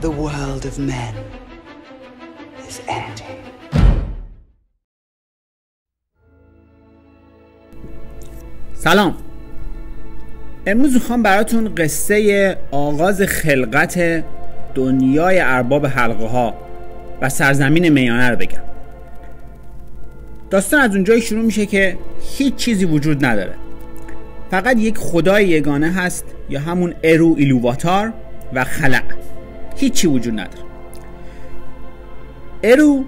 The world of men is ending. سلام. امروز می‌خوام براتون قصه آغاز خلقت دنیای ارباب حلقه ها و سرزمین میانه رو بگم. داستان از اونجایی شروع میشه که هیچ چیزی وجود نداره. فقط یک خدای یگانه هست یا همون ارو ایلوواتار و خلق هیچی وجود نداره. ارو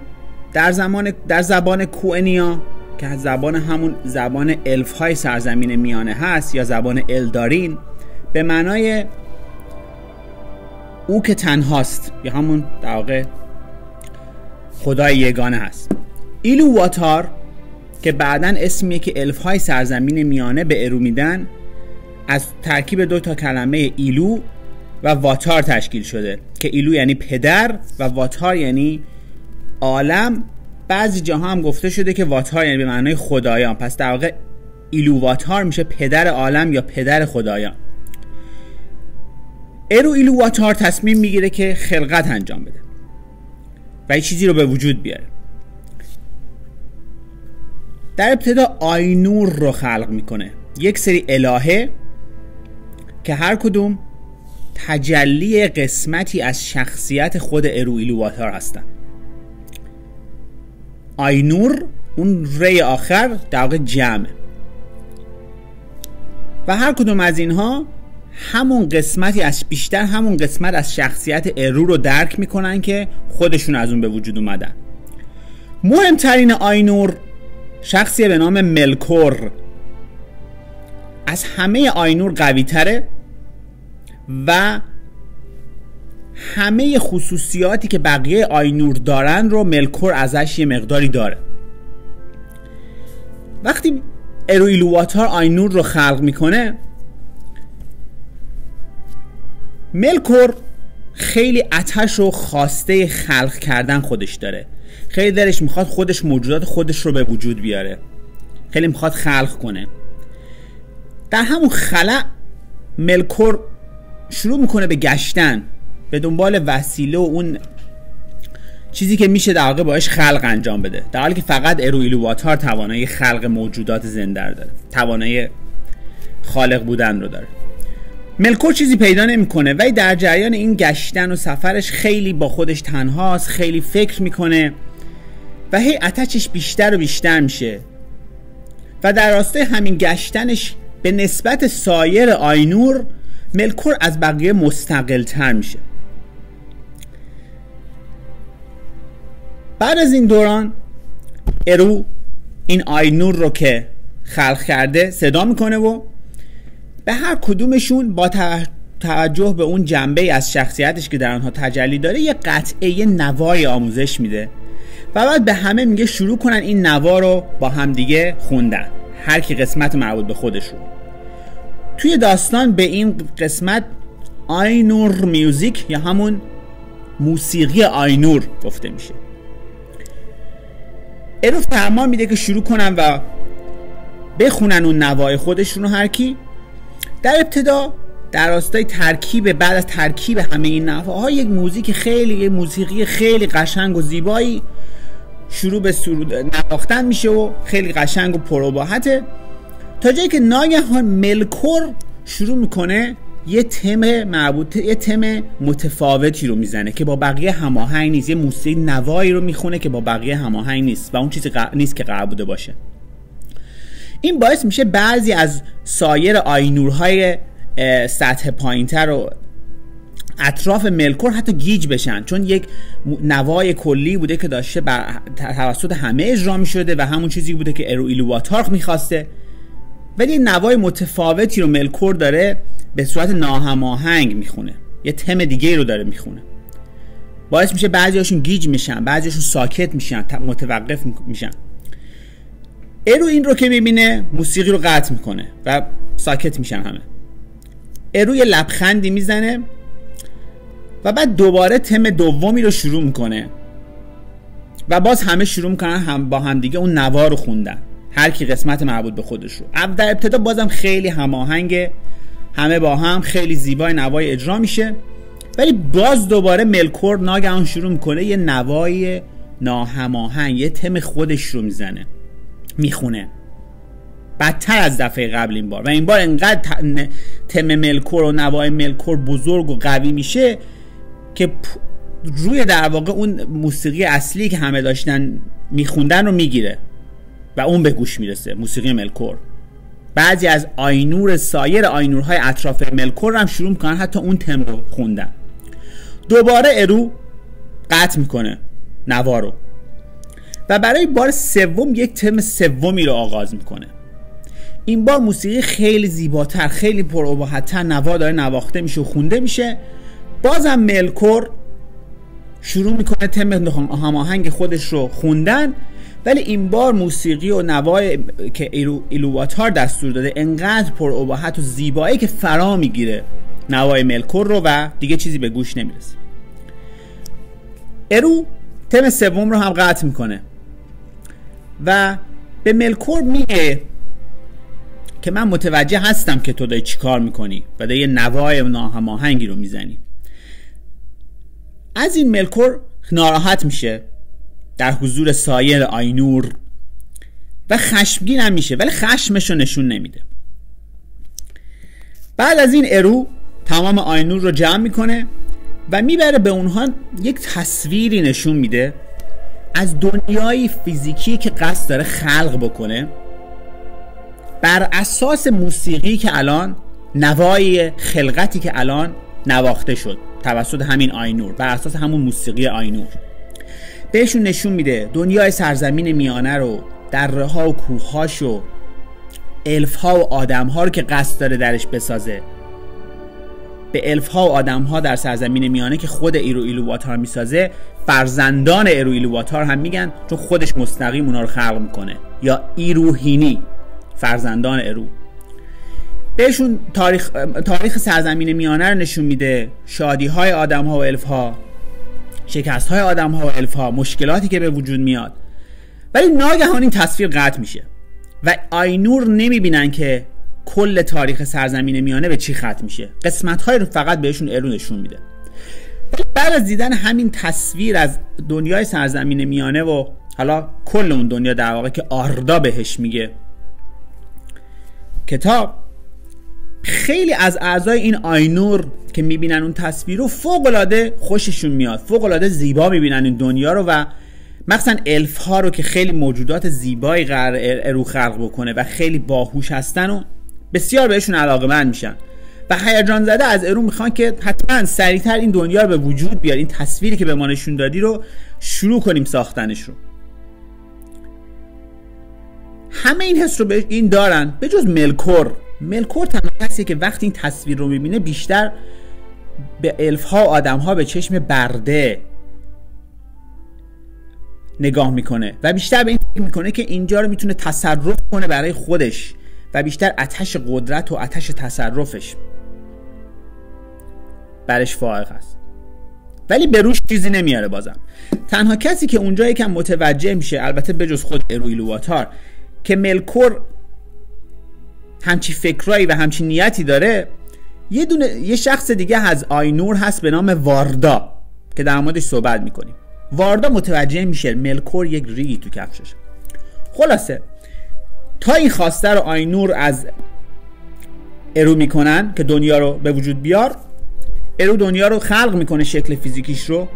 در زمان در زبان کوئنیا که زبان همون زبان الف های سرزمین میانه هست یا زبان الدارین به معنای او که تنهاست یا همون در واقع خدای یگانه هست. ایلو واتار که بعدا اسمیه که الف های سرزمین میانه به ارو میدن از ترکیب دو تا کلمه ایلو و واتار تشکیل شده که ایلو یعنی پدر و واتار یعنی عالم. بعضی جاها هم گفته شده که واتار یعنی به معنای خدایان. پس در واقع ایلو واتار میشه پدر عالم یا پدر خدایان. ارو ایلو واتار تصمیم می‌گیره که خلقت انجام بده و یه چیزی رو به وجود بیاره. در ابتدا آینور رو خلق می‌کنه. یک سری الهه که هر کدوم تجلی قسمتی از شخصیت خود ارو ایلو واتار هستن. آینور اون ری آخر در واقع جمع و هر کدوم از اینها همون قسمتی از بیشتر همون قسمت از شخصیت ارو رو درک می‌کنن که خودشون از اون به وجود اومدن. مهمترین آینور شخصی به نام ملکور. از همه آینور قوی تره و همه خصوصیاتی که بقیه آینور دارن رو ملکور ازش یه مقداری داره. وقتی ارو ایلوواتار آینور رو خلق می‌کنه ملکور خیلی اتش و خواسته خلق کردن خودش داره. خیلی دلش می‌خواد خودش موجودات خودش رو به وجود بیاره. خیلی می‌خواد خلق کنه. در همون خلق ملکور شروع می‌کنه به گشتن به دنبال وسیله و اون چیزی که میشه در واقع باش خلق انجام بده. در حالی که فقط ارویلواتار توانایی خلق موجودات زنده رو داره توانایی خالق بودن رو داره. ملکور چیزی پیدا نمی‌کنه ولی در جریان این گشتن و سفرش خیلی با خودش تنهاست خیلی فکر می‌کنه و هی اتچش بیشتر و بیشتر میشه. و در راستای همین گشتنش به نسبت سایر آینور ملکور از بقیه مستقل تر میشه. بعد از این دوران ارو این آینور رو که خلق کرده صدا می‌کنه و به هر کدومشون با توجه به اون جنبه از شخصیتش که در آنها تجلی داره یه قطعه نوای آموزش میده و بعد به همه میگه شروع کنن این نوا رو با همدیگه خوندن. هر کی قسمت مربوط به خودشون. توی داستان به این قسمت آینور میوزیک یا همون موسیقی آینور گفته میشه. ارو فرمان میده که شروع کنن و بخونن اون نوای خودشون رو هر کی. در ابتدا در راستای ترکیب بعد از ترکیب همه این نواها یک موزیک خیلی یک موسیقی خیلی قشنگ و زیبایی شروع به سرود نواختن میشه و خیلی قشنگ و پروباحته تا جایی که ناگهان ملکور شروع می‌کنه یه تم مربوط یه تم متفاوتی رو می‌زنه که با بقیه هماهنگ نیست. یه موسیقی نوایی رو می‌خونه که با بقیه هماهنگ نیست و اون چیزی نیست که قرار بوده باشه. این باعث میشه بعضی از سایر آینورهای سطح پایینتر و اطراف ملکور حتی گیج بشن. چون یک نوای کلی بوده که داشته بر توسط همه اجرا شده و همون چیزی بوده که ارو ایلواتارق می‌خواسته. ولی نوای متفاوتی رو ملکور داره به صورت ناهماهنگ می‌خونه. یه تم دیگه رو داره می‌خونه. باعث میشه بعضیاشون گیج میشن بعضیاشون ساکت میشن متوقف میشن. ارو این رو که می‌بینه موسیقی رو قطع می‌کنه و ساکت میشن همه. ارو یه لبخندی می‌زنه و بعد دوباره تم دومی رو شروع می‌کنه. و باز همه شروع می‌کنن هم با همدیگه اون نوا رو خوندن. هر کی قسمت مربوط به خودش رو. در ابتدا بازم خیلی هماهنگ همه با هم خیلی زیبای نوای اجرا میشه. ولی باز دوباره ملکور ناگهان شروع می‌کنه یه نوای ناهماهنگ یه تم خودش رو می‌زنه. می‌خونه. بدتر از دفعه قبل این بار. و این بار انقدر تم ملکور و نوای ملکور بزرگ و قوی میشه که روی در واقع اون موسیقی اصلی که همه داشتن میخوندن رو می‌گیره. و اون به گوش می‌رسه موسیقی ملکور. بعضی از آینور سایر آینورهای اطراف ملکور هم شروع می‌کنن حتی اون تم رو خوندن. دوباره ارو قطع می‌کنه نوا رو. و برای بار سوم یک تم سومی رو آغاز می‌کنه. این بار موسیقی خیلی زیباتر خیلی پراباحتتر نوا داره نواخته میشه و خونده میشه. بازم ملکور شروع می‌کنه تم هماهنگ خودش رو خوندن. ولی این بار موسیقی و نوای که ایلو ایلوواتار دستور داده انقدر پر و زیبایی که فرا می‌گیره نوای ملکور رو و دیگه چیزی به گوش نمی‌رسه. ارو تم سوم رو هم قطع می‌کنه و به ملکور میگه که من متوجه هستم که تو داری چیکار می‌کنی و داری نوای ناهماهنگی رو می‌زنی. از این ملکور ناراحت میشه. در حضور سایر آینور و خشمگین هم میشه ولی خشمش رو نشون نمیده. بعد از این ارو تمام آینور رو جمع می‌کنه و می‌بره به اونها یک تصویری نشون میده از دنیای فیزیکی که قصد داره خلق بکنه بر اساس موسیقی که الان نوای خلقتی که الان نواخته شد توسط همین آینور بر اساس همون موسیقی آینور. بهشون نشون میده دنیای سرزمین میانه رو دره ها و کوههاش و الف ها و آدم ها رو که قصد داره درش بسازه. به الف ها و آدم ها در سرزمین میانه که خود ارو ایلوواتار می‌سازه فرزندان ارو ایلوواتار هم میگن چون خودش مستقیم اونا رو خلق می‌کنه. یا ایروهینی فرزندان ارو بهشون تاریخ, تاریخ سرزمین میانه رو نشون میده شادی های آدم ها و الف ها شکست های آدم ها و الف ها مشکلاتی که به وجود میاد. ولی ناگهان این تصویر قطع میشه و آینور نمی‌بینن که کل تاریخ سرزمین میانه به چی ختم میشه. قسمت های رو فقط بهشون ارو نشون میده. بعد از دیدن همین تصویر از دنیای سرزمین میانه و حالا کل اون دنیا در واقع که آردا بهش میگه کتاب خیلی از اعضای این آینور که می‌بینن اون تصویر رو فوق العاده خوششون میاد. فوق العاده زیبا می‌بینن این دنیا رو و مخصوصا الف ها رو که خیلی موجودات زیبایی قرار ارو خلق بکنه و خیلی باهوش هستن و بسیار بهشون علاقه میشن. و هیجان زده از ارو می‌خوان که حتما سریعتر این دنیا رو به وجود بیار این تصویری که به ما نشون دادی رو شروع کنیم ساختنش رو. همه این حس رو به این دارن. به جز ملکور. ملکور تنها کسیه که وقتی این تصویر رو می‌بینه بیشتر به الف ها آدم ها به چشم برده نگاه می‌کنه و بیشتر به این فکر می‌کنه که اینجا رو می‌تونه تصرف کنه برای خودش و بیشتر اتش قدرت و اتش تصرفش برش فائق است. ولی به روش چیزی نمیاره بازم. تنها کسی که اونجا یکم متوجه میشه البته بجز خود ارویلواتار که ملکور همچی فکرایی و همچی نیتی داره یه دونه یه شخص دیگه از آینور هست به نام واردا که در موردش صحبت می‌کنیم. واردا متوجه میشه ملکور یک ریگی تو کفشش. خلاصه تا این خواسته رو آینور از ارو می‌کنن که دنیا رو به وجود بیار ارو دنیا رو خلق می‌کنه شکل فیزیکیش رو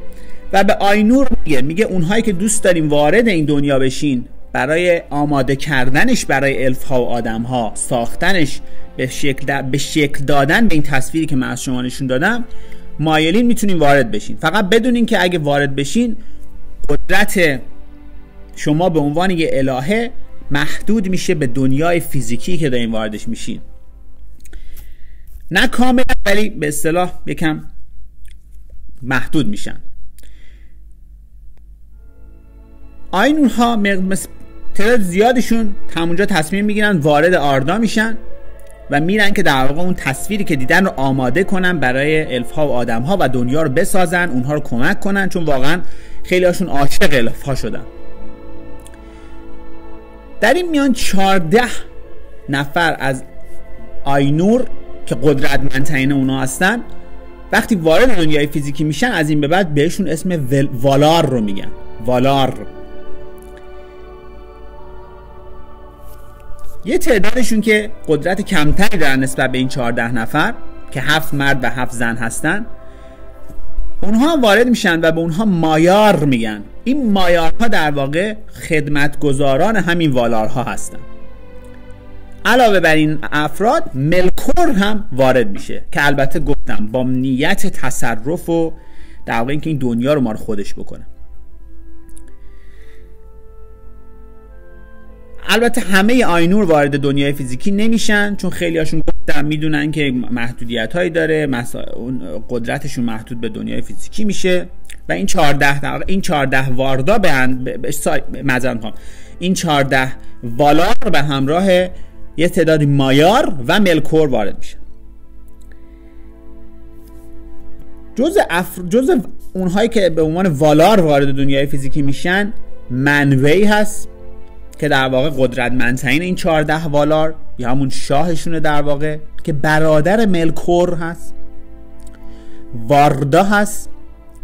و به آینور میگه میگه اونهایی که دوست داریم وارد این دنیا بشین برای آماده کردنش برای الف ها و آدم ها ساختنش به شکل, به شکل دادن به این تصویری که من از شما نشون دادم مایلین می‌تونین وارد بشین. فقط بدونین که اگه وارد بشین قدرت شما به عنوان یه الهه محدود میشه به دنیای فیزیکی که دارین واردش میشین. نه کاملا ولی به اصطلاح یکم محدود میشن. آینون ها تعداد زیادشون همونجا تصمیم می‌گیرن وارد آردا میشن و میرن که در واقع اون تصویری که دیدن رو آماده کنن برای الف ها و آدم ها و دنیا رو بسازن اونها رو کمک کنن چون واقعا خیلی هاشون عاشق الف ها شدن. در این میان 14 نفر از آینور که قدرتمندترین اونا هستن وقتی وارد دنیای فیزیکی میشن از این به بعد بهشون اسم والار رو میگن. والار. یه تعدادشون که قدرت کمتری دارن نسبت به این 14 نفر که هفت مرد و هفت زن هستن اونها وارد میشن و به اونها مایار میگن. این مایارها در واقع خدمتگزاران همین والارها هستن. علاوه بر این افراد ملکور هم وارد میشه که البته گفتم با نیت تصرف و در واقع اینکه این دنیا رو مار خودش بکنه. البته همه آینور وارد دنیای فیزیکی نمیشن چون خیلی هاشون گفتم می‌دونن که محدودیت هایی داره اون قدرتشون محدود به دنیای فیزیکی میشه. و این 14 این 14 واردا به هم این 14 والار به همراه یه تعدادی مایار و ملکور وارد میشن. جز, اف... جز اونهایی که به عنوان والار وارد دنیای فیزیکی میشن منوی هست. که در واقع قدرتمندترین این 14 والار یا همون شاهشونه در واقع که برادر ملکور هست واردا هست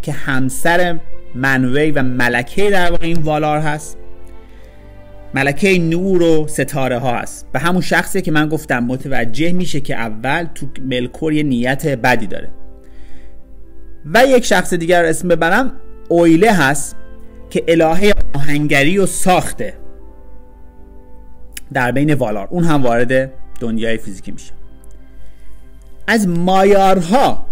که همسر منوی و ملکه در واقع این والار هست. ملکه نور و ستاره ها هست. به همون شخصی که من گفتم متوجه میشه که اول تو ملکور یه نیت بدی داره. و یک شخص دیگر اسم ببرم اویله هست که الهه آهنگری و ساخته. در بین والار. اون هم وارد دنیای فیزیکی میشه. از مایارها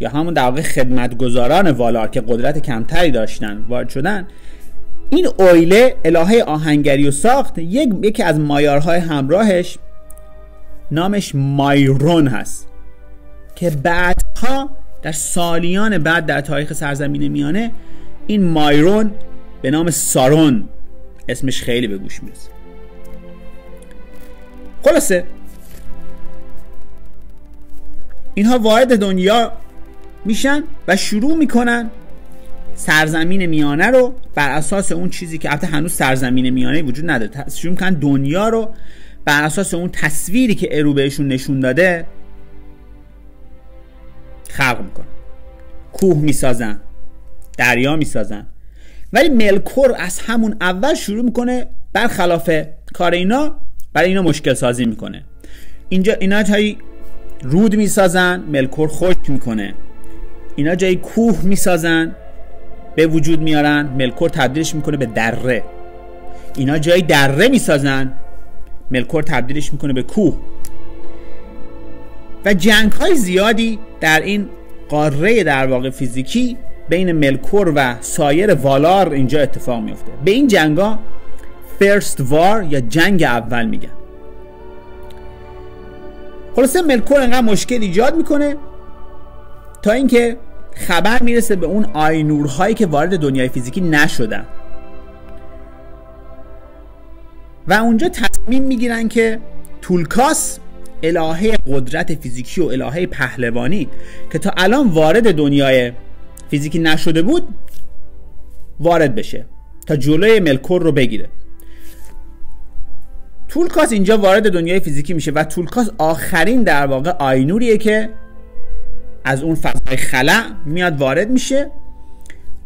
یا همون در واقع خدمتگزاران والار که قدرت کمتری داشتن وارد شدن این اویله الهه آهنگری و ساخت یک یکی از مایارهای همراهش نامش مایرون هست که بعدها در سالیان بعد در تاریخ سرزمین میانه این مایرون به نام سارون اسمش خیلی به گوش می‌رسه. خلاصه. اینها وارد دنیا میشن و شروع می‌کنن سرزمین میانه رو بر اساس اون چیزی که البته هنوز سرزمین میانه وجود نداره. شروع می‌کنن دنیا رو بر اساس اون تصویری که ارو بهشون نشون داده خلق می‌کنن. کوه می‌سازن دریا می‌سازن. ولی ملکور از همون اول شروع می‌کنه برخلاف کار اینا برای اینا مشکل سازی می‌کنه. اینجا اینا جایی رود می‌سازن ملکور خشک می‌کنه. اینا جایی کوه می‌سازن به وجود میارن ملکور تبدیلش می‌کنه به دره. اینا جایی دره می‌سازن ملکور تبدیلش می‌کنه به کوه. و جنگ های زیادی در این قاره در واقع فیزیکی بین ملکور و سایر والار اینجا اتفاق میفته به این جنگ ها فرست وار یا جنگ اول میگن. خلاصه ملکور انقدر مشکل ایجاد می‌کنه تا اینکه خبر می‌رسه به اون آینورهایی که وارد دنیای فیزیکی نشدن. و اونجا تصمیم می‌گیرن که تولکاس الهه قدرت فیزیکی و الهه پهلوانی که تا الان وارد دنیای فیزیکی نشده بود وارد بشه تا جلوی ملکور رو بگیره. تولکاس اینجا وارد دنیای فیزیکی میشه و تولکاس آخرین در واقع آینوریه که از اون فضای خلع میاد وارد میشه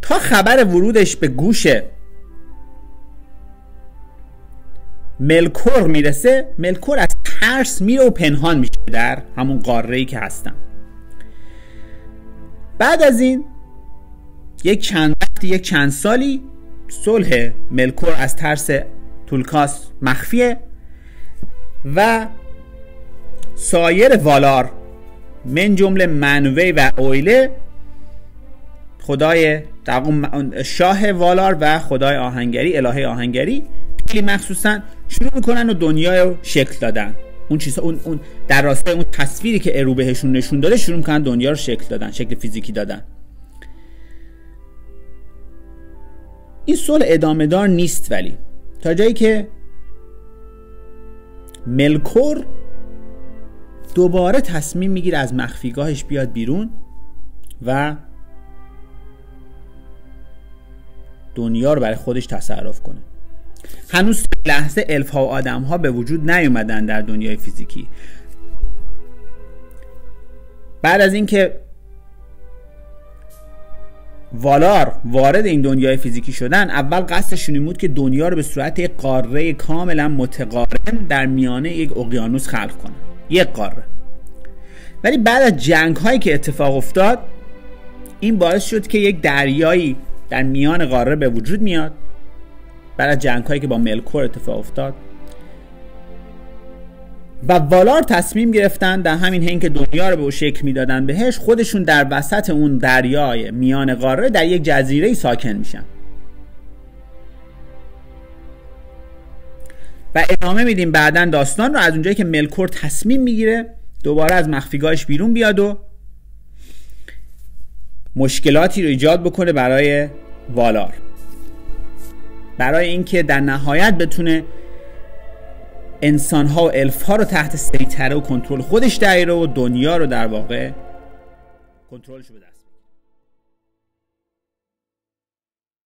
تا خبر ورودش به گوش ملکور می‌رسه. ملکور از ترس میره و پنهان میشه در همون قاره ای که هستن. بعد از این یک چند وقتی یک چند سالی صلح ملکور از ترس تولکاس مخفیه. و سایر والار من جمله منوی و اویله خدای شاه والار و خدای آهنگری الهه آهنگری خیلی مخصوصا شروع می‌کنن و دنیا رو شکل دادن. اون چیزا اون, اون در راستای اون تصویری که ارو بهشون نشون داده شروع می‌کنن دنیا رو شکل دادن شکل فیزیکی دادن. این صلح ادامه دار نیست ولی. تا جایی که ملکور دوباره تصمیم می‌گیره از مخفیگاهش بیاد بیرون و دنیا رو برای خودش تصرف کنه. هنوز لحظه الف ها و آدم ها به وجود نیومدن در دنیای فیزیکی. بعد از اینکه والار وارد این دنیای فیزیکی شدن اول قصدشون این بود که دنیا رو به صورت یک قاره کاملا متقارن در میانه یک اقیانوس خلق کنن. یک قاره. ولی بعد از جنگ هایی که اتفاق افتاد این باعث شد که یک دریایی در میان قاره به وجود میاد. بعد از جنگ هایی که با ملکور اتفاق افتاد و والار تصمیم گرفتن در همین حین که دنیا رو به او شکل می‌دادن بهش خودشون در وسط اون دریای میان قاره در یک جزیره ساکن میشن. و ادامه میدیم بعدا داستان رو از اونجایی که ملکور تصمیم می‌گیره دوباره از مخفیگاهش بیرون بیاد و مشکلاتی رو ایجاد بکنه برای والار. برای اینکه در نهایت بتونه انسان ها و الف ها رو تحت سیطره و کنترل خودش دایره و دنیا رو در واقع کنترلش به